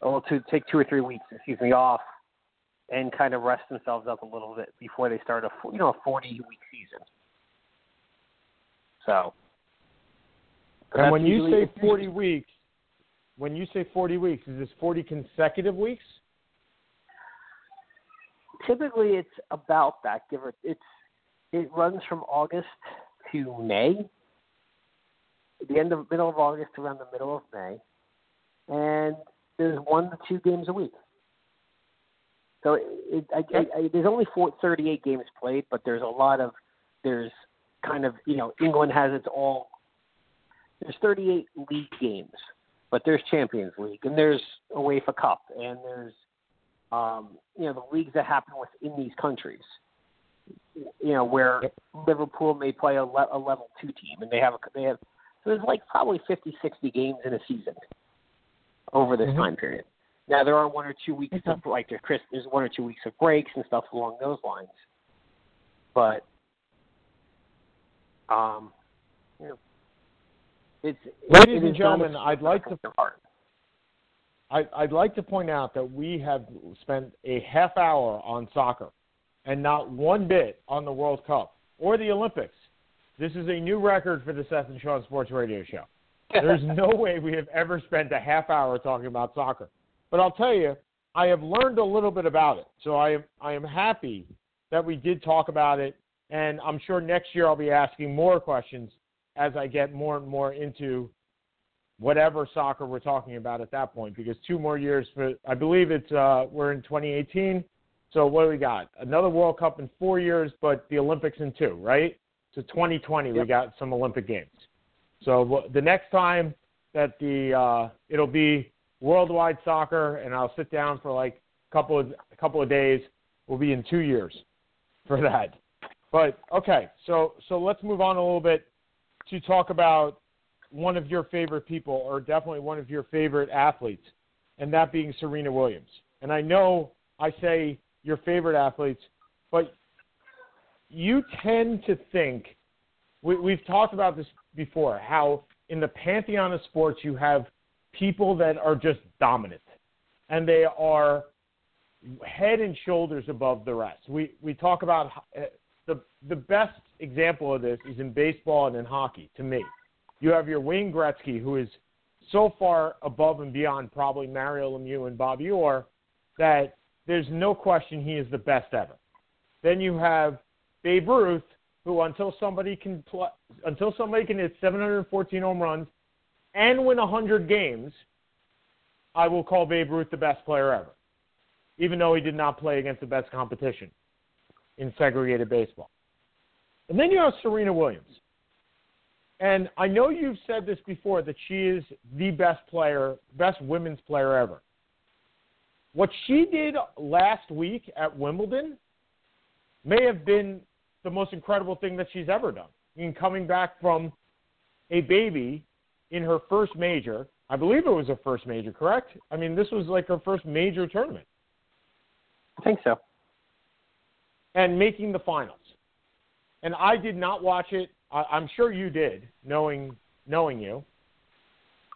Or to take two or three weeks, excuse me, off and kind of rest themselves up a little bit before they start a you know a 40 week season. So And when you say 40 weeks, when you say 40 weeks, is this 40 consecutive weeks? typically it's about that. Give or it's it runs from August to May. The end of middle of August to around the middle of May, and there's one to two games a week. So it, it, I, I, I, there's only four, 38 games played, but there's a lot of there's kind of you know England has its all. There's 38 league games, but there's Champions League and there's a UEFA Cup and there's um, you know, the leagues that happen within these countries. You know, where Liverpool may play a, le- a level two team, and they have a, they have So there's like probably 50, 60 games in a season over this Mhm. time period. Now there are one or two weeks of like there's one or two weeks of breaks and stuff along those lines. But um you know it's Ladies it and gentlemen, I'd like to-. I, I'd like to point out that we have spent a half hour on soccer and not one bit on the World Cup or the Olympics. This is a new record for the Seth and Sean Sports Radio Show. There's no way we have ever spent a half hour talking about soccer. But I'll tell you, I have learned a little bit about it. So I am I am happy that we did talk about it and I'm sure next year I'll be asking more questions as I get more and more into whatever soccer we're talking about at that point because two more years for I believe it's uh we're in 2018 so what do we got? Another World Cup in 4 years but the Olympics in 2 right? So 2020 we got some Olympic games. So the next time that the uh it'll be worldwide soccer and I'll sit down for like a couple of a couple of days will be in 2 years for that but okay so so let's move on a little bit to talk about one of your favorite people, or definitely one of your favorite athletes, and that being Serena Williams. And I know I say your favorite athletes, but you tend to think we, we've talked about this before how in the pantheon of sports you have people that are just dominant and they are head and shoulders above the rest. We we talk about uh, the the best example of this is in baseball and in hockey to me. You have your Wayne Gretzky who is so far above and beyond probably Mario Lemieux and Bob Orr that there's no question he is the best ever. Then you have Babe Ruth who until somebody can pl- until somebody can hit 714 home runs and win 100 games, I will call Babe Ruth the best player ever, even though he did not play against the best competition in segregated baseball. And then you have Serena Williams. And I know you've said this before that she is the best player, best women's player ever. What she did last week at Wimbledon may have been the most incredible thing that she's ever done. I mean, coming back from a baby in her first major, I believe it was her first major, correct? I mean, this was like her first major tournament I think so. And making the finals. And I did not watch it. I, I'm sure you did, knowing knowing you.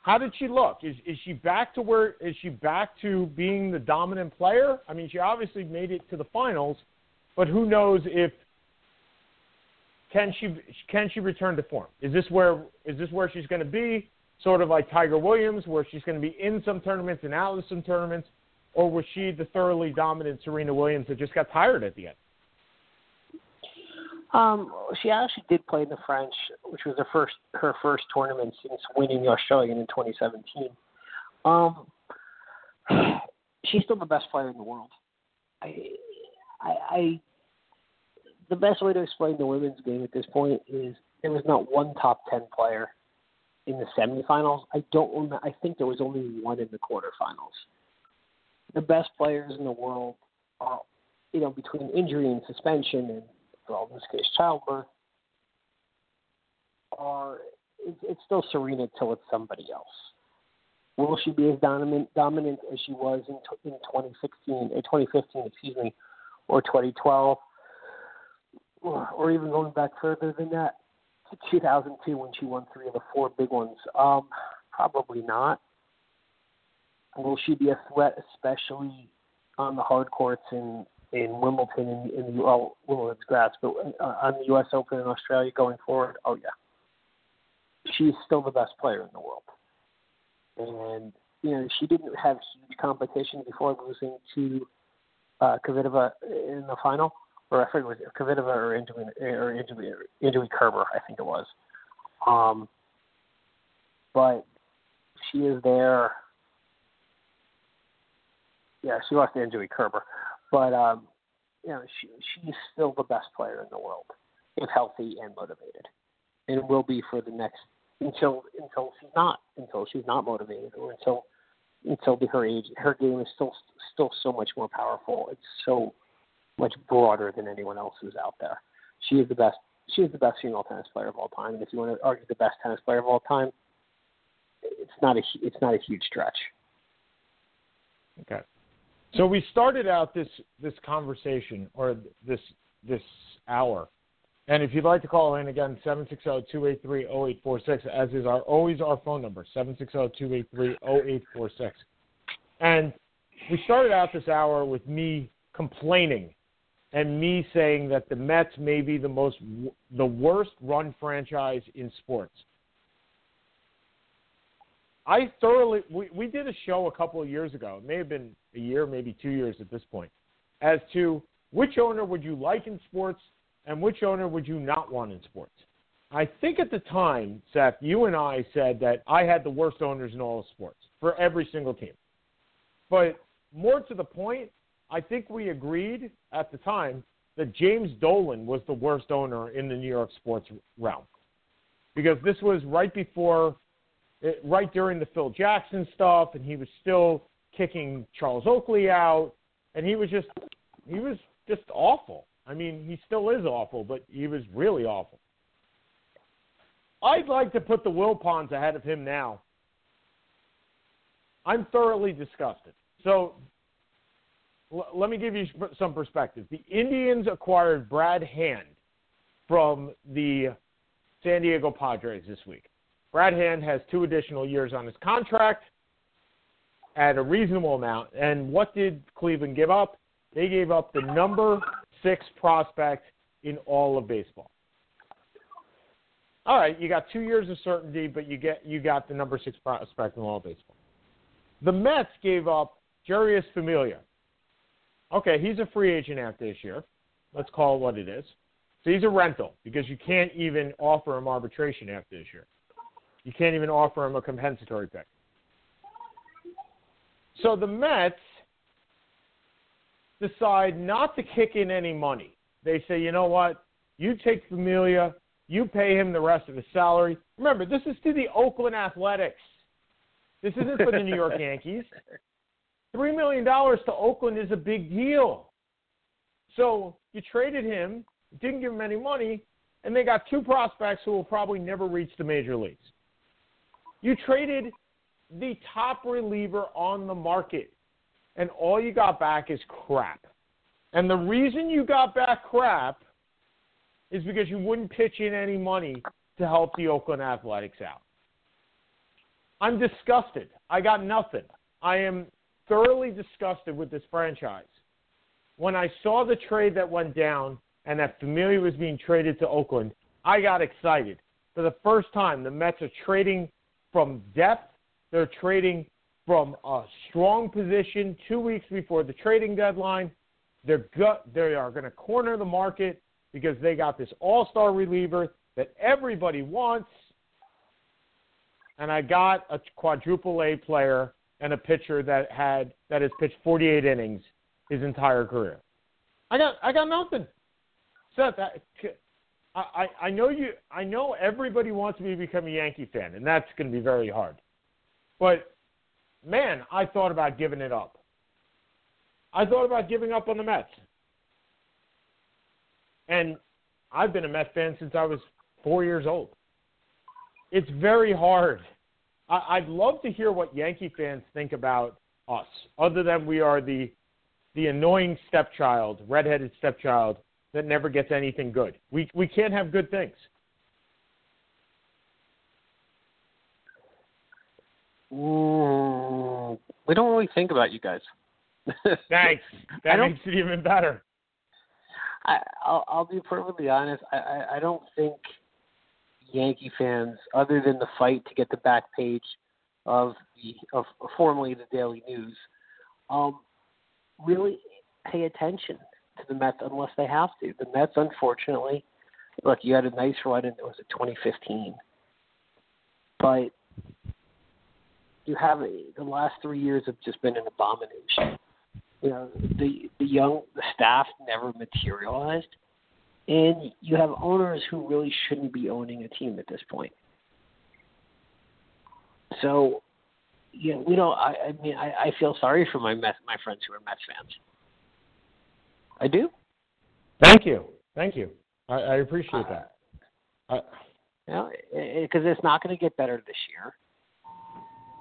How did she look? Is is she back to where is she back to being the dominant player? I mean, she obviously made it to the finals, but who knows if can she can she return to form? Is this where is this where she's going to be? Sort of like Tiger Williams, where she's going to be in some tournaments and out of some tournaments, or was she the thoroughly dominant Serena Williams that just got tired at the end? Um, she actually did play in the French, which was her first her first tournament since winning the Australian in 2017. Um, she's still the best player in the world. I, I, I, the best way to explain the women's game at this point is there was not one top ten player in the semifinals. I don't remember. I think there was only one in the quarterfinals. The best players in the world are, you know, between injury and suspension and well, in this case, childbirth, are it's, it's still Serena till it's somebody else. Will she be as dominant dominant as she was in in 2016, uh, 2015, excuse me, or 2012, or, or even going back further than that to 2002 when she won three of the four big ones? Um, probably not. Will she be a threat, especially on the hard courts in in Wimbledon in, in the well, Wimbledon's grass, but uh, on the U.S. Open in Australia going forward, oh yeah, she's still the best player in the world. And you know she didn't have huge competition before losing to uh, Kvitova in the final, or I forget was it Kvitova or Angelique or Angelique, Angelique Kerber, I think it was. Um, but she is there. Yeah, she lost to Angelique Kerber but um, you know she she's still the best player in the world if healthy and motivated, and will be for the next until until she's not until she's not motivated or until until her age her game is still still so much more powerful. It's so much broader than anyone else's out there. She is the best She is the best female tennis player of all time. And if you want to argue the best tennis player of all time, it's not a it's not a huge stretch. Okay. So we started out this this conversation or this this hour. And if you'd like to call in again, 760-283-0846, as is our always our phone number, 760-283-0846. And we started out this hour with me complaining and me saying that the Mets may be the most the worst run franchise in sports. I thoroughly we, we did a show a couple of years ago. It may have been a year, maybe two years at this point, as to which owner would you like in sports and which owner would you not want in sports. I think at the time, Seth, you and I said that I had the worst owners in all of sports for every single team. But more to the point, I think we agreed at the time that James Dolan was the worst owner in the New York sports realm. Because this was right before, eh, right during the Phil Jackson stuff, and he was still kicking Charles Oakley out, and he was just, he was just awful. I mean, he still is awful, but he was really awful. I'd like to put the Wilpons ahead of him now. I'm thoroughly disgusted. So l- let me give you some perspective. The Indians acquired Brad Hand from the San Diego Padres this week. Brad Hand has two additional years on his contract at a reasonable amount. And what did Cleveland give up? They gave up the number six prospect in all of baseball. All right, you got two years of certainty, but you get you got the number six prospect in all of baseball. The Mets gave up Jeurys Familia. Okay, he's a free agent after this year. Let's call it what it is. So he's a rental because you can't even offer him arbitration after this year. You can't even offer him a compensatory pick. So the Mets decide not to kick in any money. They say, you know what? You take Familia, you pay him the rest of his salary. Remember, this is to the Oakland Athletics. This isn't for the New York Yankees. Three million dollars to Oakland is a big deal. So you traded him, didn't give him any money, and they got two prospects who will probably never reach the major leagues. You traded the top reliever on the market, and all you got back is crap. And the reason you got back crap is because you wouldn't pitch in any money to help the Oakland Athletics out. I'm disgusted. I got nothing. I am thoroughly disgusted with this franchise. When I saw the trade that went down and that Familia was being traded to Oakland, I got excited. For the first time, the Mets are trading from depth. They're trading from a strong position two weeks before the trading deadline. They're gut, they are going to corner the market because they got this all-star reliever that everybody wants. And I got a quadruple A player and a pitcher that had that has pitched 48 innings his entire career. I got I got nothing. Seth, I, I I know you. I know everybody wants me to become a Yankee fan, and that's going to be very hard. But man, I thought about giving it up. I thought about giving up on the Mets, and I've been a Mets fan since I was four years old. It's very hard I, would love to hear what Yankee fans think about us, other than we are the the annoying stepchild, redheaded stepchild that never gets anything good. We we can't have good things. Mm, we don't really think about you guys. Thanks. That makes it even better. I, I'll, I'll be perfectly honest. I, I, I don't think Yankee fans, other than the fight to get the back page of the of formerly the Daily News, um, really pay attention to the Mets unless they have to. The Mets, unfortunately, look, you had a nice run in was it 2015, but you have the last three years have just been an abomination. You know, the the young the staff never materialized and you have owners who really shouldn't be owning a team at this point. So, yeah, we don't. I, I mean, I, I feel sorry for my Mets, my friends who are Mets fans. I do. Thank you, thank you. I, I appreciate that. Uh, you know, because it's not going to get better this year.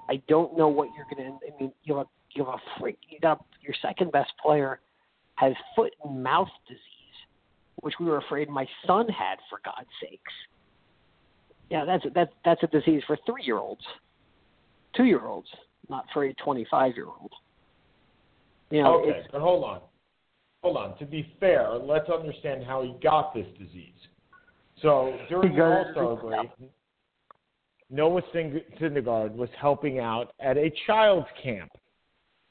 I don't know what you're going to. I mean, you have a you have a freak. You got your second best player has foot and mouth disease, which we were afraid my son had. For God's sakes, yeah, that's that's that's a disease for three year olds, two year olds, not for a twenty five year old. You know, okay, but hold on, hold on. To be fair, let's understand how he got this disease. So during the All Star break, Noah Syndergaard was helping out at a child's camp.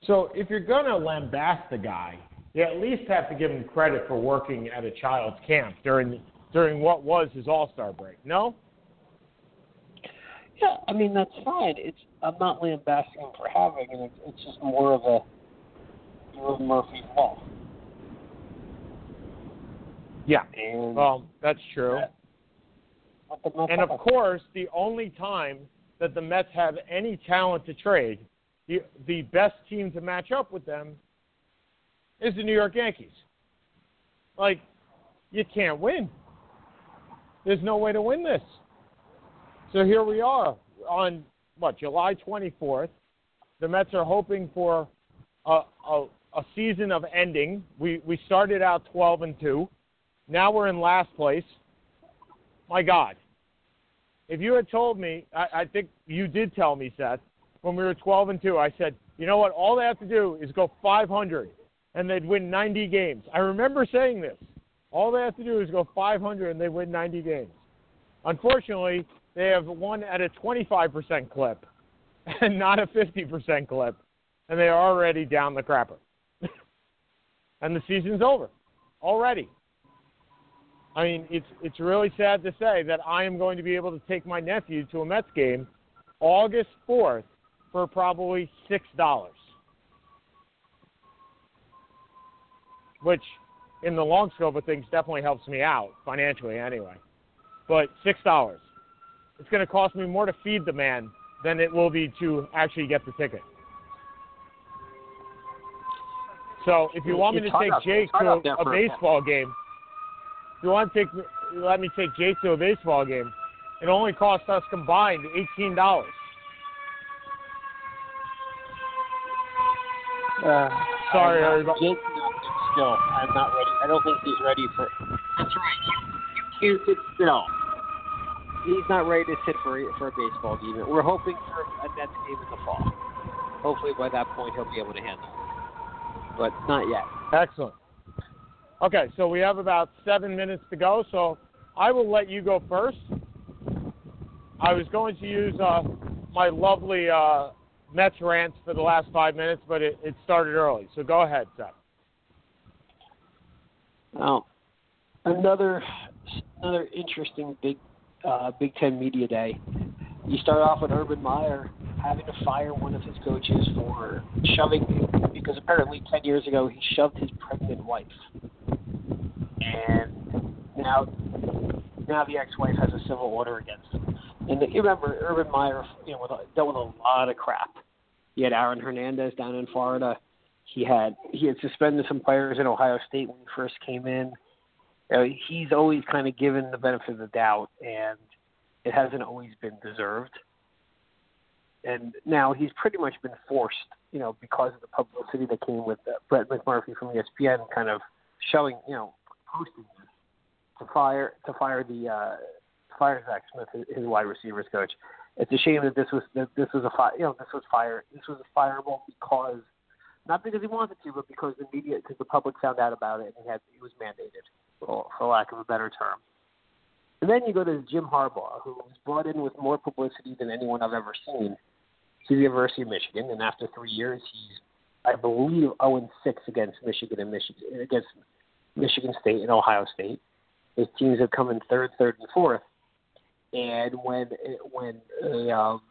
So if you're going to lambast the guy, you at least have to give him credit for working at a child's camp during during what was his All Star break. No. Yeah, I mean that's fine. It's I'm not lambasting him for having it. It's, just more of a of Murphy's law. Yeah. And well, that's true. Yeah. And of course, the only time that the Mets have any talent to trade, the, the best team to match up with them is the New York Yankees. Like, you can't win. There's no way to win this. So here we are on what July 24th. The Mets are hoping for a, a, a season of ending. We we started out 12 and two. Now we're in last place. My God, if you had told me, I, I think you did tell me, Seth, when we were 12 and 2, I said, you know what? All they have to do is go 500 and they'd win 90 games. I remember saying this. All they have to do is go 500 and they win 90 games. Unfortunately, they have won at a 25% clip and not a 50% clip, and they are already down the crapper. and the season's over already. I mean, it's it's really sad to say that I am going to be able to take my nephew to a Mets game August 4th for probably six dollars, which, in the long scope of things, definitely helps me out financially anyway. But six dollars, it's going to cost me more to feed the man than it will be to actually get the ticket. So if you want me to take Jake to a, a baseball game you want to take, let me take Jake to a baseball game. It only cost us combined eighteen dollars. Uh, Sorry, I'm everybody. Jake's not still. I'm not ready. I don't think he's ready for. That's right. You, you can't sit still. He's not ready to sit for for a baseball game. We're hoping for a Nets game in the fall. Hopefully, by that point, he'll be able to handle it. But not yet. Excellent. Okay, so we have about seven minutes to go, so I will let you go first. I was going to use uh, my lovely uh, Mets rants for the last five minutes, but it, it started early. So go ahead, Seth. Now, another another interesting Big uh, Big Ten media day. You start off with Urban Meyer having to fire one of his coaches for shoving because apparently ten years ago he shoved his pregnant wife and now now the ex-wife has a civil order against him. And you remember Urban Meyer, you know, with dealt with a lot of crap. He had Aaron Hernandez down in Florida. He had he had suspended some players in Ohio State when he first came in. You know, he's always kind of given the benefit of the doubt, and it hasn't always been deserved. And now he's pretty much been forced, you know, because of the publicity that came with uh, Brett McMurphy from ESPN, kind of showing, you know, this to fire to fire the uh, fire Zach Smith, his wide receivers coach. It's a shame that this was that this was a fire. You know, this was fire. This was a fireable because not because he wanted to, but because the media, because the public found out about it and he had it was mandated, for, for lack of a better term. And then you go to Jim Harbaugh, who was brought in with more publicity than anyone I've ever seen to the University of Michigan, and after three years, he's I believe 0 6 against Michigan and Michigan against Michigan State and Ohio State. His teams have come in third, third, and fourth. And when when a um,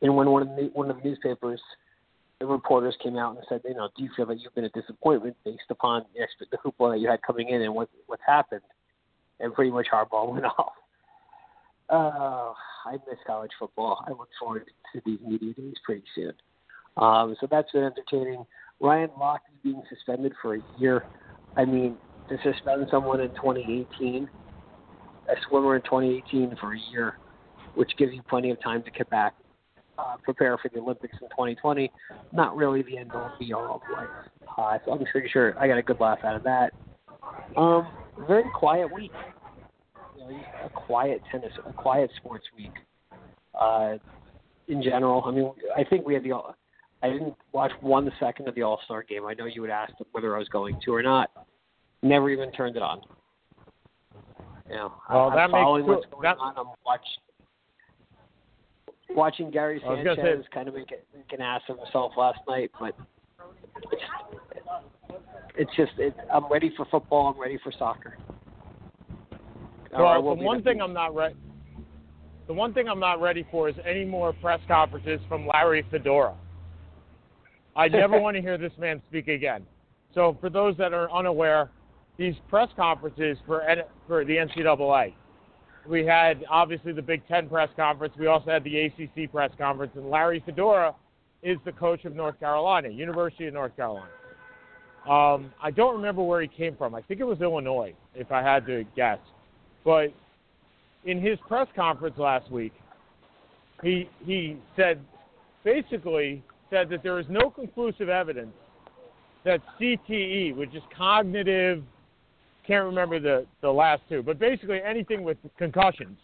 and when one of the one of the newspapers, the reporters came out and said, you know, do you feel that you've been a disappointment based upon the, expect, the hoopla that you had coming in and what what's happened? And pretty much Harbaugh went off. Uh, I miss college football. I look forward to these media days pretty soon. Um, so that's been entertaining. Ryan Lochte is being suspended for a year. I mean, to suspend someone in 2018 a swimmer in 2018 for a year, which gives you plenty of time to get back, uh, prepare for the Olympics in 2020. Not really the end all be all of life. Uh, so I'm pretty sure I got a good laugh out of that. Um, very quiet week. You know, a quiet tennis, a quiet sports week. Uh, in general, I mean, I think we had the. I didn't watch one second of the All Star game. I know you would ask whether I was going to or not. Never even turned it on. You know, well, I'm that following makes what's going that, on. I'm watching watching Gary Sanchez say- kind of make, it, make an ass of himself last night, but it's it's just it, I'm ready for football. I'm ready for soccer. Well, the one thing. I'm not ready. The one thing I'm not ready for is any more press conferences from Larry Fedora. I never want to hear this man speak again. So, for those that are unaware, these press conferences for for the NCAA, we had obviously the Big Ten press conference. We also had the ACC press conference, and Larry Fedora is the coach of North Carolina, University of North Carolina. Um, I don't remember where he came from. I think it was Illinois, if I had to guess. But in his press conference last week, he he said basically said that there is no conclusive evidence that CTE, which is cognitive, can't remember the, the last two, but basically anything with concussions.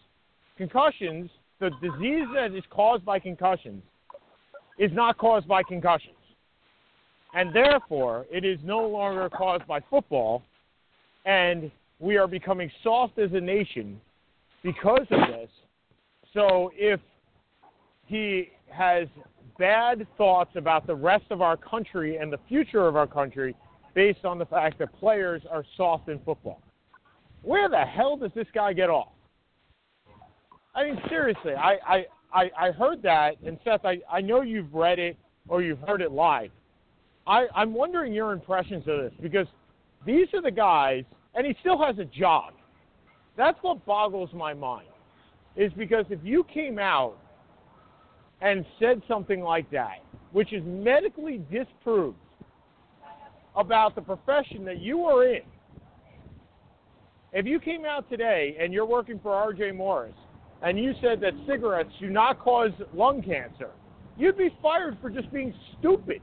Concussions, the disease that is caused by concussions, is not caused by concussions. And therefore, it is no longer caused by football, and we are becoming soft as a nation because of this. So if he has bad thoughts about the rest of our country and the future of our country based on the fact that players are soft in football, where the hell does this guy get off? I mean, seriously, I, I, I, heard that, and Seth, I, I know you've read it or you've heard it live. I, I'm wondering your impressions of this because these are the guys, and he still has a job. That's what boggles my mind. Is because if you came out and said something like that, which is medically disproved about the profession that you are in, if you came out today and you're working for RJ Morris and you said that cigarettes do not cause lung cancer, you'd be fired for just being stupid.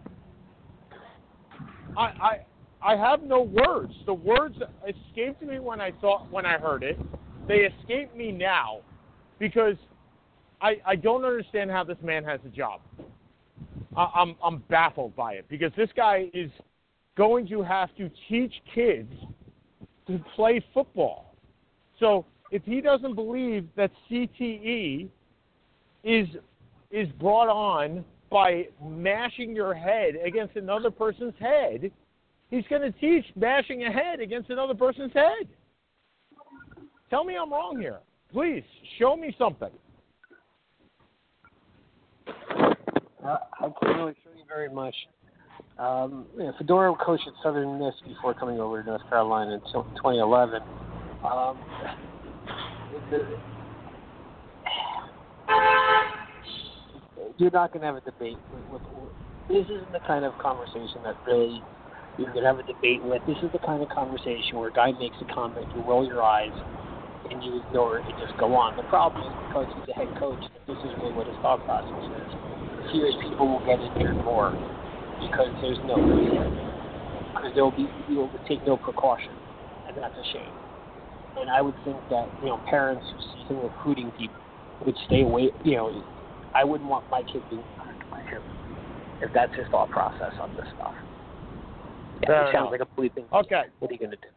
I, I I have no words. The words escaped me when I thought when I heard it. They escape me now because I I don't understand how this man has a job. I, I'm I'm baffled by it because this guy is going to have to teach kids to play football. So if he doesn't believe that CTE is is brought on by mashing your head against another person's head, he's going to teach mashing a head against another person's head. Tell me I'm wrong here. Please show me something. Uh, I can't really show you very much. Um, yeah, Fedora coached at Southern Miss before coming over to North Carolina in 2011. Um, the, you're not going to have a debate with, with. This isn't the kind of conversation that really you're going to have a debate with. This is the kind of conversation where a guy makes a comment, you roll your eyes, and you ignore it and just go on. The problem is because he's a head coach, this is really what his thought process is. Fears people will get injured more because there's no because there will be you will take no precaution, and that's a shame. And I would think that you know parents who see him recruiting people would stay away. You know, I wouldn't want my kid being recruited by him if that's his thought process on this stuff. Yeah, it sounds like a complete thing. Okay. What are you going to do?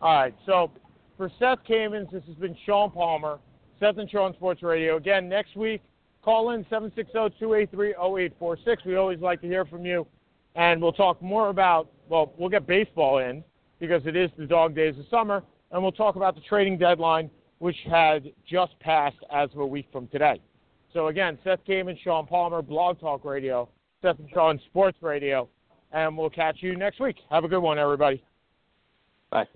All right. So for Seth Kamens, this has been Sean Palmer, Seth and Sean Sports Radio. Again, next week, call in 760-283-0846. We always like to hear from you. And we'll talk more about, well, we'll get baseball in because it is the dog days of summer. And we'll talk about the trading deadline, which had just passed as of a week from today. So again, Seth Kamens, Sean Palmer, Blog Talk Radio, Seth and Sean Sports Radio. And we'll catch you next week. Have a good one, everybody. Bye.